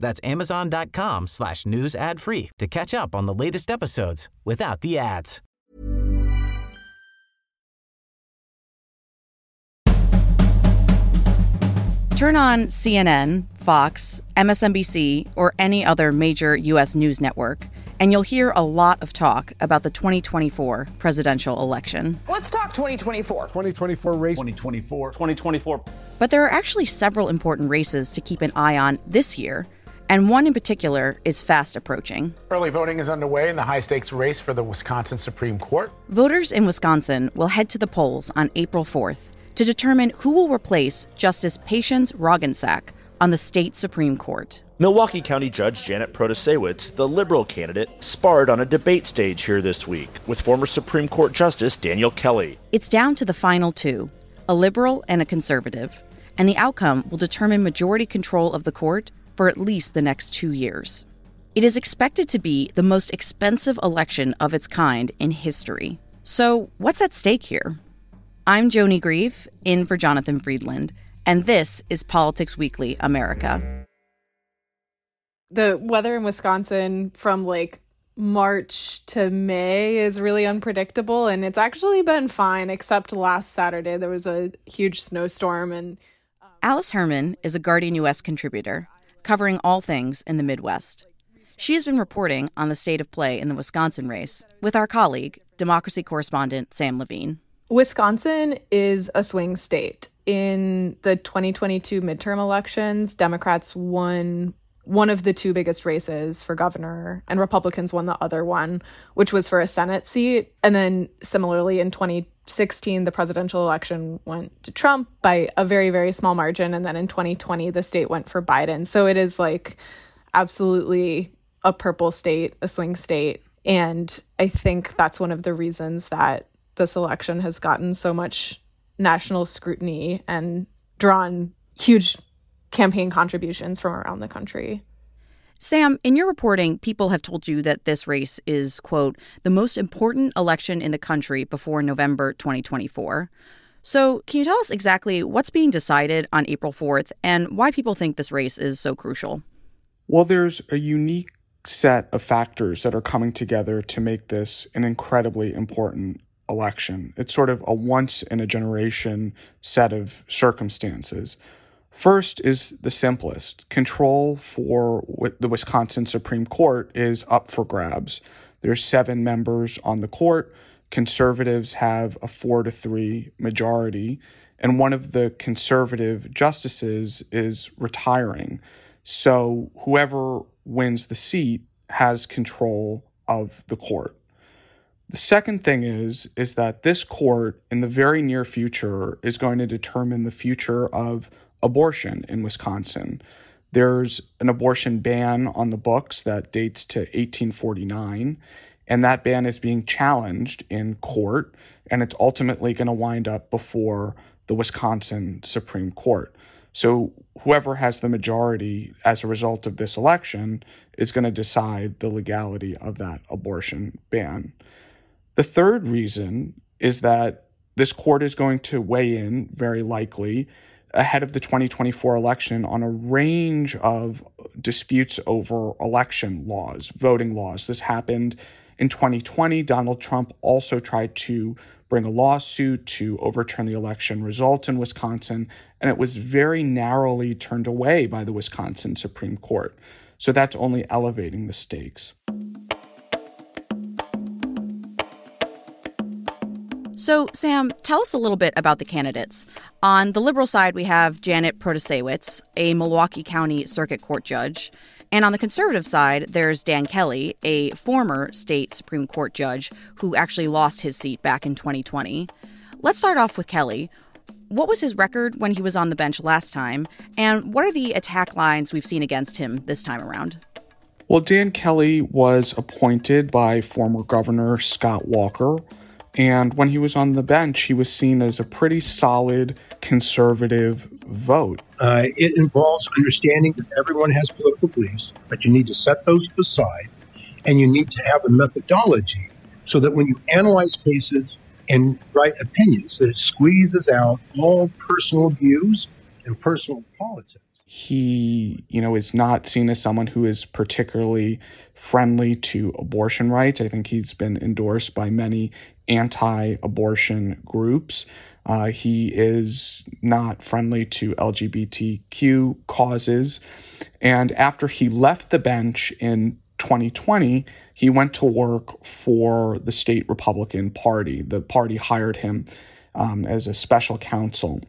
That's amazon.com slash news ad free to catch up on the latest episodes without the ads. Turn on CNN, Fox, MSNBC, or any other major U.S. news network, and you'll hear a lot of talk about the 2024 presidential election. Let's talk 2024. 2024 race. 2024. 2024. But there are actually several important races to keep an eye on this year, and one in particular is fast approaching. Early voting is underway in the high stakes race for the Wisconsin Supreme Court. Voters in Wisconsin will head to the polls on April 4th to determine who will replace Justice Patience Roggensack on the state Supreme Court. Milwaukee County Judge Janet Protasiewicz, the liberal candidate, sparred on a debate stage here this week with former Supreme Court Justice Daniel Kelly. It's down to the final two a liberal and a conservative, and the outcome will determine majority control of the court for at least the next two years. It is expected to be the most expensive election of its kind in history. So, what's at stake here? I'm Joni Grieve, in for Jonathan Freedland, and this is Politics Weekly America. The weather in Wisconsin from like March to May is really unpredictable, and it's actually been fine, except last Saturday there was a huge snowstorm. And um, Alice Herman is a Guardian US contributor, covering all things in the Midwest. She has been reporting on the state of play in the Wisconsin race with our colleague, democracy correspondent Sam Levine. Wisconsin is a swing state. In the 2022 midterm elections, Democrats won one of the two biggest races for governor, and Republicans won the other one, which was for a Senate seat. And then similarly, in 2016, the presidential election went to Trump by a very, very small margin. And then in 2020, the state went for Biden. So it is like absolutely a purple state, a swing state. And I think that's one of the reasons that this election has gotten so much national scrutiny and drawn huge campaign contributions from around the country. Sam, in your reporting, people have told you that this race is, quote, the most important election in the country before November 2024. So, can you tell us exactly what's being decided on April 4th and why people think this race is so crucial? Well, there's a unique set of factors that are coming together to make this an incredibly important election. It's sort of a once in a generation set of circumstances. First is the simplest control for the Wisconsin Supreme Court is up for grabs. There's seven members on the court. Conservatives have a four to three majority, and one of the conservative justices is retiring. So whoever wins the seat has control of the court. The second thing is is that this court in the very near future is going to determine the future of abortion in Wisconsin. There's an abortion ban on the books that dates to 1849, and that ban is being challenged in court, and it's ultimately going to wind up before the Wisconsin Supreme Court. So, whoever has the majority as a result of this election is going to decide the legality of that abortion ban. The third reason is that this court is going to weigh in, very likely, ahead of the 2024 election on a range of disputes over election laws, voting laws. This happened in 2020. Donald Trump also tried to bring a lawsuit to overturn the election results in Wisconsin, and it was very narrowly turned away by the Wisconsin Supreme Court. So that's only elevating the stakes. So, Sam, tell us a little bit about the candidates. On the liberal side, we have Janet Protasiewicz, a Milwaukee County Circuit Court judge. And on the conservative side, there's Dan Kelly, a former state Supreme Court judge who actually lost his seat back in 2020. Let's start off with Kelly. What was his record when he was on the bench last time? And what are the attack lines we've seen against him this time around? Well, Dan Kelly was appointed by former Governor Scott Walker. And when he was on the bench, he was seen as a pretty solid conservative vote. Uh, it involves understanding that everyone has political beliefs, but you need to set those aside and you need to have a methodology so that when you analyze cases and write opinions, that it squeezes out all personal views and personal politics. He, you know, is not seen as someone who is particularly friendly to abortion rights. I think he's been endorsed by many anti-abortion groups. Uh, he is not friendly to LGBTQ causes. And after he left the bench in 2020, he went to work for the state Republican Party. The party hired him um, as a special counsel.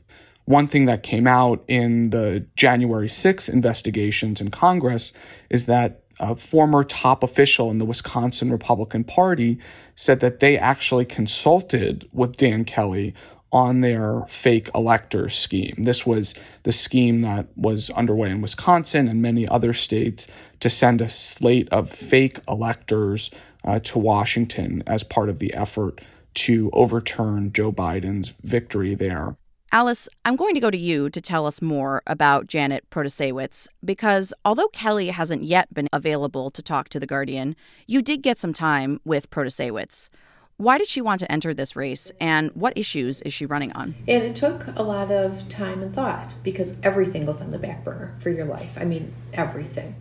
One thing that came out in the January 6 investigations in Congress is that a former top official in the Wisconsin Republican Party said that they actually consulted with Dan Kelly on their fake elector scheme. This was the scheme that was underway in Wisconsin and many other states to send a slate of fake electors uh, to Washington as part of the effort to overturn Joe Biden's victory there. Alice, I'm going to go to you to tell us more about Janet Protasiewicz because although Kelly hasn't yet been available to talk to The Guardian, you did get some time with Protasiewicz. Why did she want to enter this race, and what issues is she running on? And it took a lot of time and thought because everything goes on the back burner for your life. I mean, everything.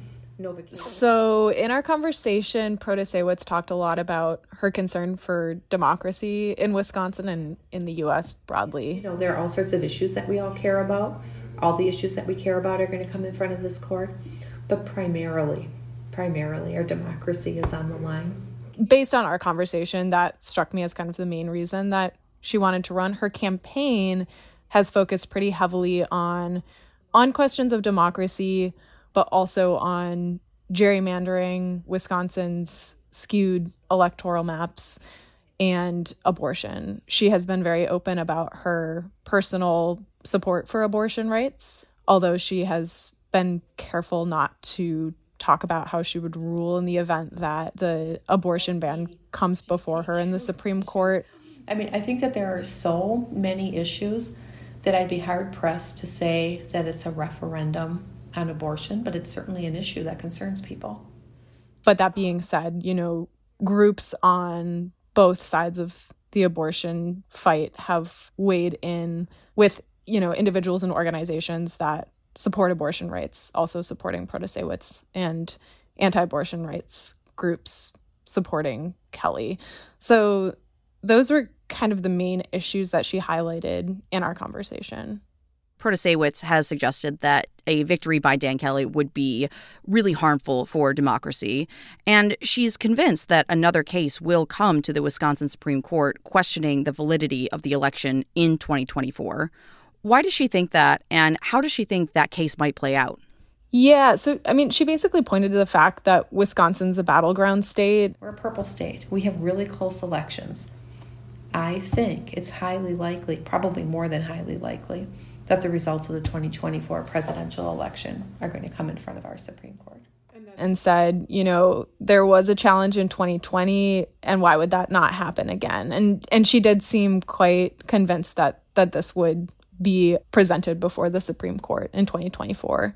So, in our conversation, Protasiewicz talked a lot about her concern for democracy in Wisconsin and in the U.S. broadly. You know, there are all sorts of issues that we all care about. All the issues that we care about are going to come in front of this court, but primarily, primarily, our democracy is on the line based on our conversation, that struck me as kind of the main reason that she wanted to run. Her campaign has focused pretty heavily on on questions of democracy, but also on gerrymandering, Wisconsin's skewed electoral maps, and abortion. She has been very open about her personal support for abortion rights, although she has been careful not to talk about how she would rule in the event that the abortion ban comes before her in the Supreme Court. I mean, I think that there are so many issues that I'd be hard pressed to say that it's a referendum on abortion, but it's certainly an issue that concerns people. But that being said, you know, groups on both sides of the abortion fight have weighed in with, you know, individuals and organizations that support abortion rights, also supporting Protasiewicz and anti-abortion rights groups supporting Kelly. So those were kind of the main issues that she highlighted in our conversation. Protasiewicz has suggested that a victory by Dan Kelly would be really harmful for democracy. And she's convinced that another case will come to the Wisconsin Supreme Court questioning the validity of the election in 2024. Why does she think that, and how does she think that case might play out? Yeah, so I mean, she basically pointed to the fact that Wisconsin's a battleground state. We're a purple state. We have really close elections. I think it's highly likely, probably more than highly likely, that the results of the 2024 presidential election are going to come in front of our Supreme Court. And said, you know, there was a challenge in 2020, and why would that not happen again? And and she did seem quite convinced that that this would be presented before the Supreme Court in 2024.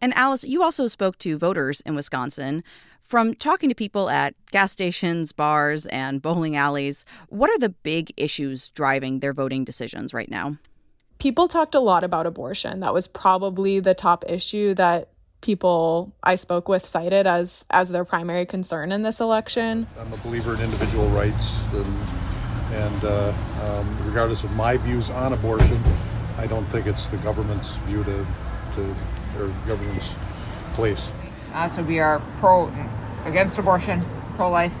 And Alice, you also spoke to voters in Wisconsin. From talking to people at gas stations, bars, and bowling alleys, what are the big issues driving their voting decisions right now? People talked a lot about abortion. That was probably the top issue that people I spoke with cited as as their primary concern in this election. I'm a believer in individual rights, and, and uh, um, regardless of my views on abortion, I don't think it's the government's view to, to or government's place. Uh, so we are pro against abortion, pro life.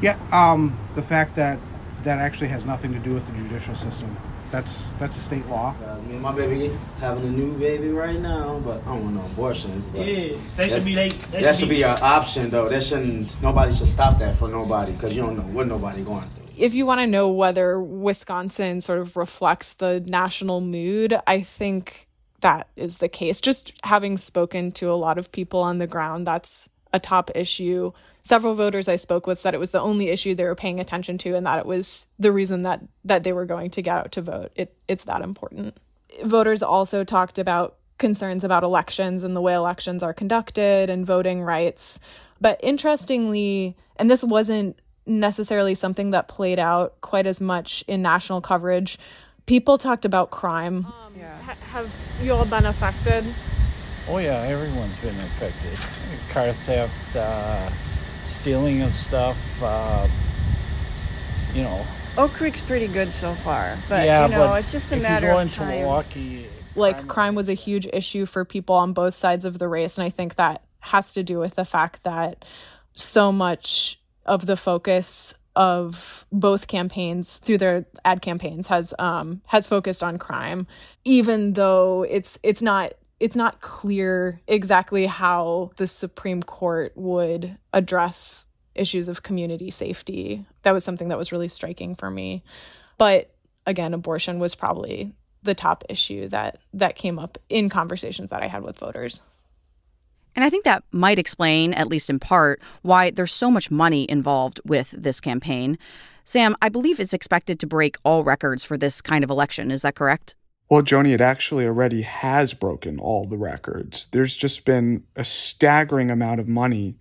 Yeah, um, the fact that that actually has nothing to do with the judicial system. That's that's a state law. Uh, me and my baby having a new baby right now, but I don't want no abortions. yeah, they should be. They, they that should be, be an option though. That shouldn't. Nobody should stop that for nobody because you don't know what nobody going through if you want to know whether Wisconsin sort of reflects the national mood, I think that is the case. Just having spoken to a lot of people on the ground, that's a top issue. Several voters I spoke with said it was the only issue they were paying attention to and that it was the reason that that they were going to get out to vote. It it's that important. Voters also talked about concerns about elections and the way elections are conducted and voting rights. But interestingly, and this wasn't necessarily something that played out quite as much in national coverage, people talked about crime. Um, yeah. ha- have you all been affected? Oh, yeah, everyone's been affected. Car theft, uh, stealing of stuff, uh, you know. Oak Creek's pretty good so far, but yeah, you know, but it's just a matter you go of into time. Milwaukee, like crime- crime was a huge issue for people on both sides of the race and i think that has to do with the fact that so much of the focus of both campaigns through their ad campaigns has um has focused on crime even though it's it's not it's not clear exactly how the supreme court would address issues of community safety that was something that was really striking for me but again abortion was probably the top issue that that came up in conversations that I had with voters. And I think that might explain, at least in part, why there's so much money involved with this campaign. Sam, I believe it's expected to break all records for this kind of election. Is that correct? Well, Joni, it actually already has broken all the records. There's just been a staggering amount of money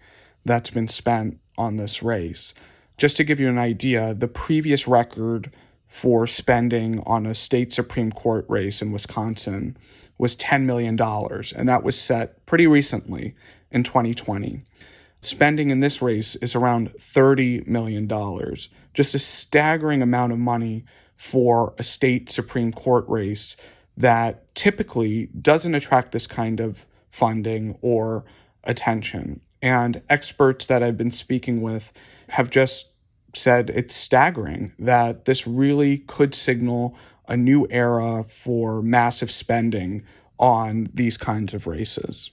that's been spent on this race. Just to give you an idea, the previous record for spending on a state Supreme Court race in Wisconsin was $10 million, and that was set pretty recently in 2020. Spending in this race is around $30 million, just a staggering amount of money for a state Supreme Court race that typically doesn't attract this kind of funding or attention. And experts that I've been speaking with have just said it's staggering that this really could signal a new era for massive spending on these kinds of races.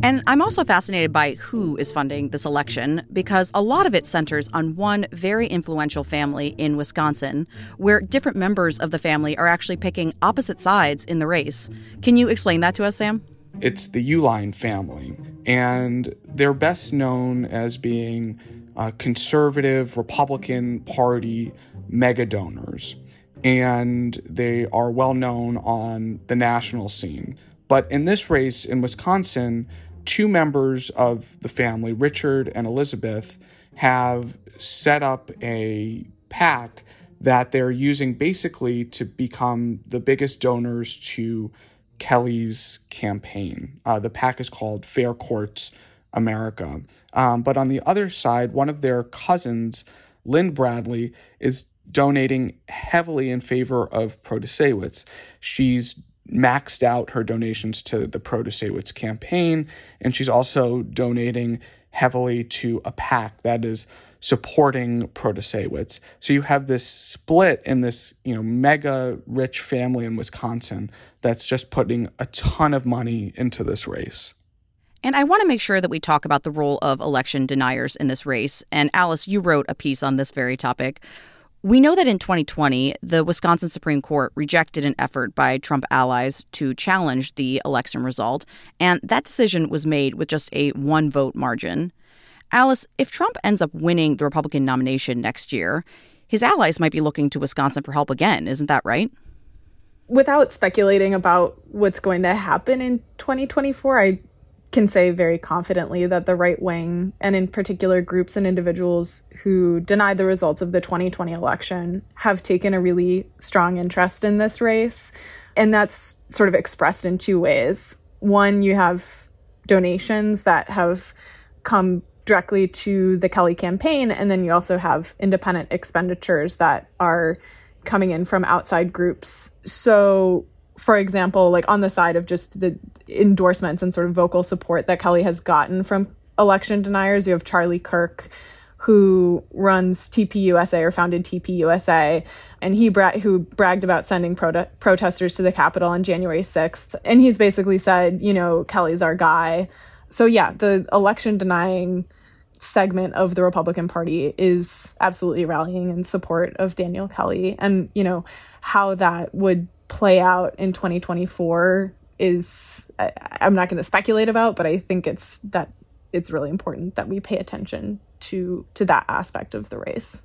And I'm also fascinated by who is funding this election because a lot of it centers on one very influential family in Wisconsin, where different members of the family are actually picking opposite sides in the race. Can you explain that to us, Sam? It's the Uihlein family, and they're best known as being uh, conservative Republican Party mega donors, and they are well known on the national scene. But in this race in Wisconsin, two members of the family, Richard and Elizabeth, have set up a PAC that they're using basically to become the biggest donors to Kelly's campaign. Uh, the PAC is called Fair Courts America. Um, but on the other side, one of their cousins, Lynde Bradley, is donating heavily in favor of Protasiewicz. She's maxed out her donations to the Protasiewicz campaign, and she's also donating heavily to a PAC that is supporting Protasiewicz. So you have this split in this, you know, mega rich family in Wisconsin that's just putting a ton of money into this race. And I want to make sure that we talk about the role of election deniers in this race. And Alice, you wrote a piece on this very topic. We know that in 2020, the Wisconsin Supreme Court rejected an effort by Trump allies to challenge the election result, and that decision was made with just a one vote margin. Alice, if Trump ends up winning the Republican nomination next year, his allies might be looking to Wisconsin for help again, isn't that right? Without speculating about what's going to happen in 2024, I can say very confidently that the right wing, and in particular groups and individuals who denied the results of the 2020 election, have taken a really strong interest in this race. And that's sort of expressed in two ways. One, you have donations that have come directly to the Kelly campaign, and then you also have independent expenditures that are coming in from outside groups. So, for example, like on the side of just the endorsements and sort of vocal support that Kelly has gotten from election deniers, you have Charlie Kirk, who runs TPUSA or founded TPUSA, and he bra- who bragged about sending prote- protesters to the Capitol on January 6th. And he's basically said, you know, Kelly's our guy. So, yeah, the election denying segment of the Republican Party is absolutely rallying in support of Daniel Kelly. And, you know, how that would play out in 2024 is I, I'm not going to speculate about, but I think it's that it's really important that we pay attention to to that aspect of the race.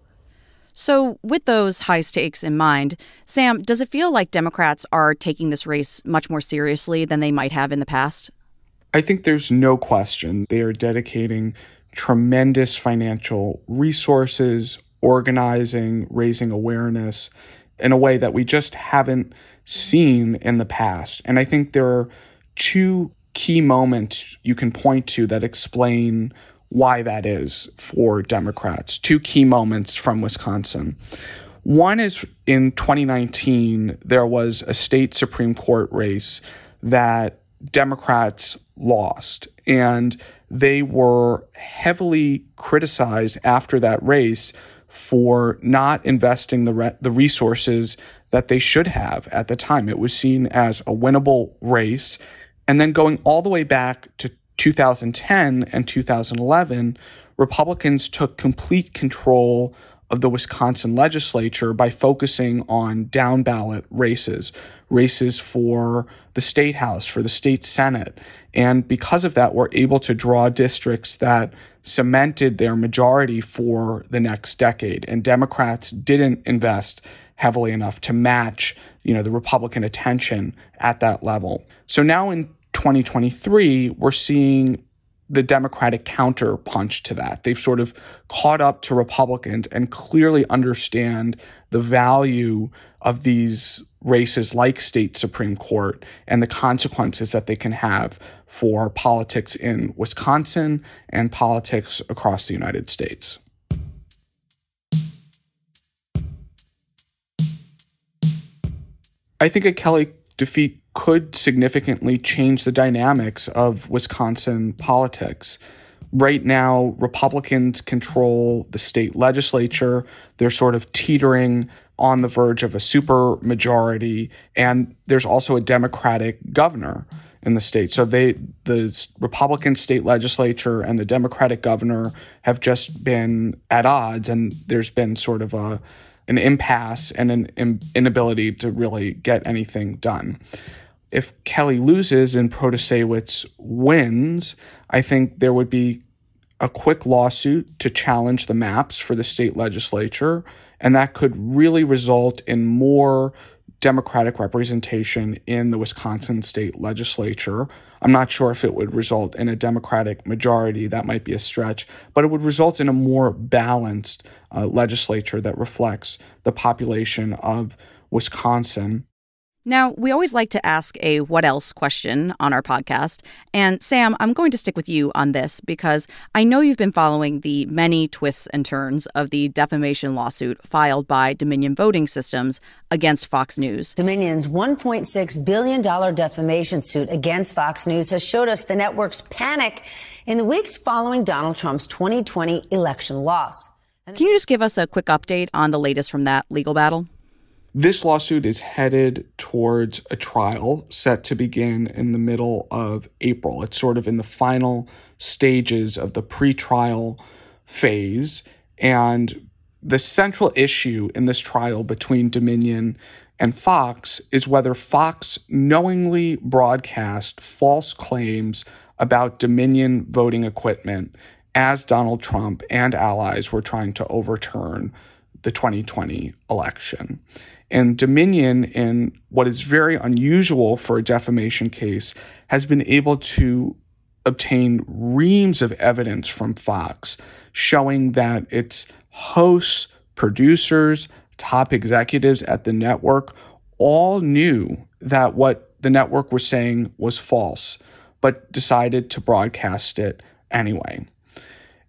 So, with those high stakes in mind, Sam, does it feel like Democrats are taking this race much more seriously than they might have in the past? I think there's no question they are dedicating tremendous financial resources, organizing, raising awareness in a way that we just haven't seen in the past. And I think there are two key moments you can point to that explain why that is for Democrats. Two key moments from Wisconsin. One is in 2019, there was a state Supreme Court race that Democrats lost. And they were heavily criticized after that race for not investing the, re- the resources that they should have at the time. It was seen as a winnable race. And then going all the way back to 2010 and 2011, Republicans took complete control of the Wisconsin legislature by focusing on down ballot races, races for the state house, for the state senate. And because of that, we're able to draw districts that cemented their majority for the next decade. And Democrats didn't invest heavily enough to match, you know, the Republican attention at that level. So now in 2023, we're seeing the Democratic counterpunch to that. They've sort of caught up to Republicans and clearly understand the value of these races like state Supreme Court and the consequences that they can have for politics in Wisconsin and politics across the United States. I think a Kelly defeat could significantly change the dynamics of Wisconsin politics. Right now, Republicans control the state legislature. They're sort of teetering on the verge of a super majority, and there's also a Democratic governor in the state. So they the Republican state legislature and the Democratic governor have just been at odds and there's been sort of a an impasse and an inability to really get anything done if Kelly loses and Protasiewicz wins, I think there would be a quick lawsuit to challenge the maps for the state legislature, and that could really result in more Democratic representation in the Wisconsin state legislature. I'm not sure if it would result in a Democratic majority. That might be a stretch, but it would result in a more balanced uh, legislature that reflects the population of Wisconsin. Now, we always like to ask a what else question on our podcast. And Sam, I'm going to stick with you on this because I know you've been following the many twists and turns of the defamation lawsuit filed by Dominion Voting Systems against Fox News. Dominion's $1.6 billion defamation suit against Fox News has showed us the network's panic in the weeks following Donald Trump's 2020 election loss. Can you just give us a quick update on the latest from that legal battle? This lawsuit is headed towards a trial set to begin in the middle of April. It's sort of in the final stages of the pretrial phase. And the central issue in this trial between Dominion and Fox is whether Fox knowingly broadcast false claims about Dominion voting equipment as Donald Trump and allies were trying to overturn the 2020 election. And Dominion, in what is very unusual for a defamation case, has been able to obtain reams of evidence from Fox showing that its hosts, producers, top executives at the network all knew that what the network was saying was false, but decided to broadcast it anyway.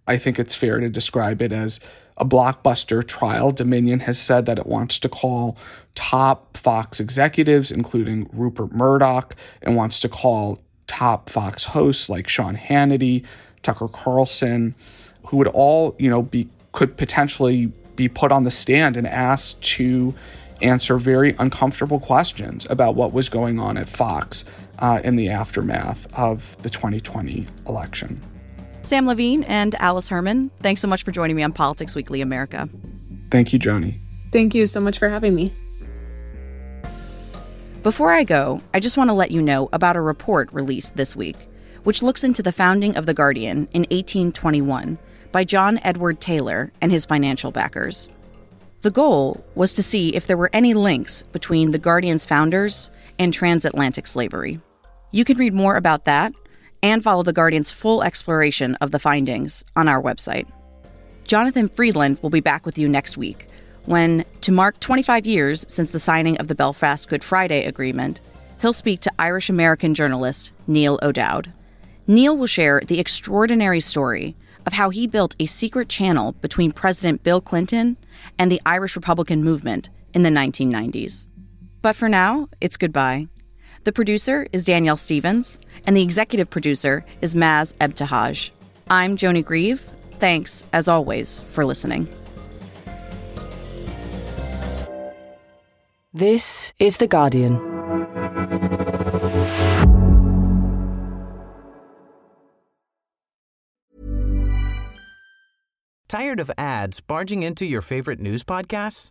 I think it's fair to describe it as a blockbuster trial. Dominion has said that it wants to call top Fox executives, including Rupert Murdoch, and wants to call top Fox hosts like Sean Hannity, Tucker Carlson, who would all, you know, be could potentially be put on the stand and asked to answer very uncomfortable questions about what was going on at Fox uh, in the aftermath of the 2020 election. Sam Levine and Alice Herman, thanks so much for joining me on Politics Weekly America. Thank you, Johnny. Thank you so much for having me. Before I go, I just want to let you know about a report released this week, which looks into the founding of The Guardian in 1821 by John Edward Taylor and his financial backers. The goal was to see if there were any links between The Guardian's founders and transatlantic slavery. You can read more about that and follow The Guardian's full exploration of the findings on our website. Jonathan Freedland will be back with you next week when, to mark 25 years since the signing of the Belfast Good Friday Agreement, he'll speak to Irish American journalist Niall O'Dowd. Niall will share the extraordinary story of how he built a secret channel between President Bill Clinton and the Irish Republican movement in the 1990s. But for now, it's goodbye. The producer is Danielle Stevens, and the executive producer is Maz Ebtehaj. I'm Joni Grieve. Thanks, as always, for listening. This is The Guardian. Tired of ads barging into your favorite news podcasts?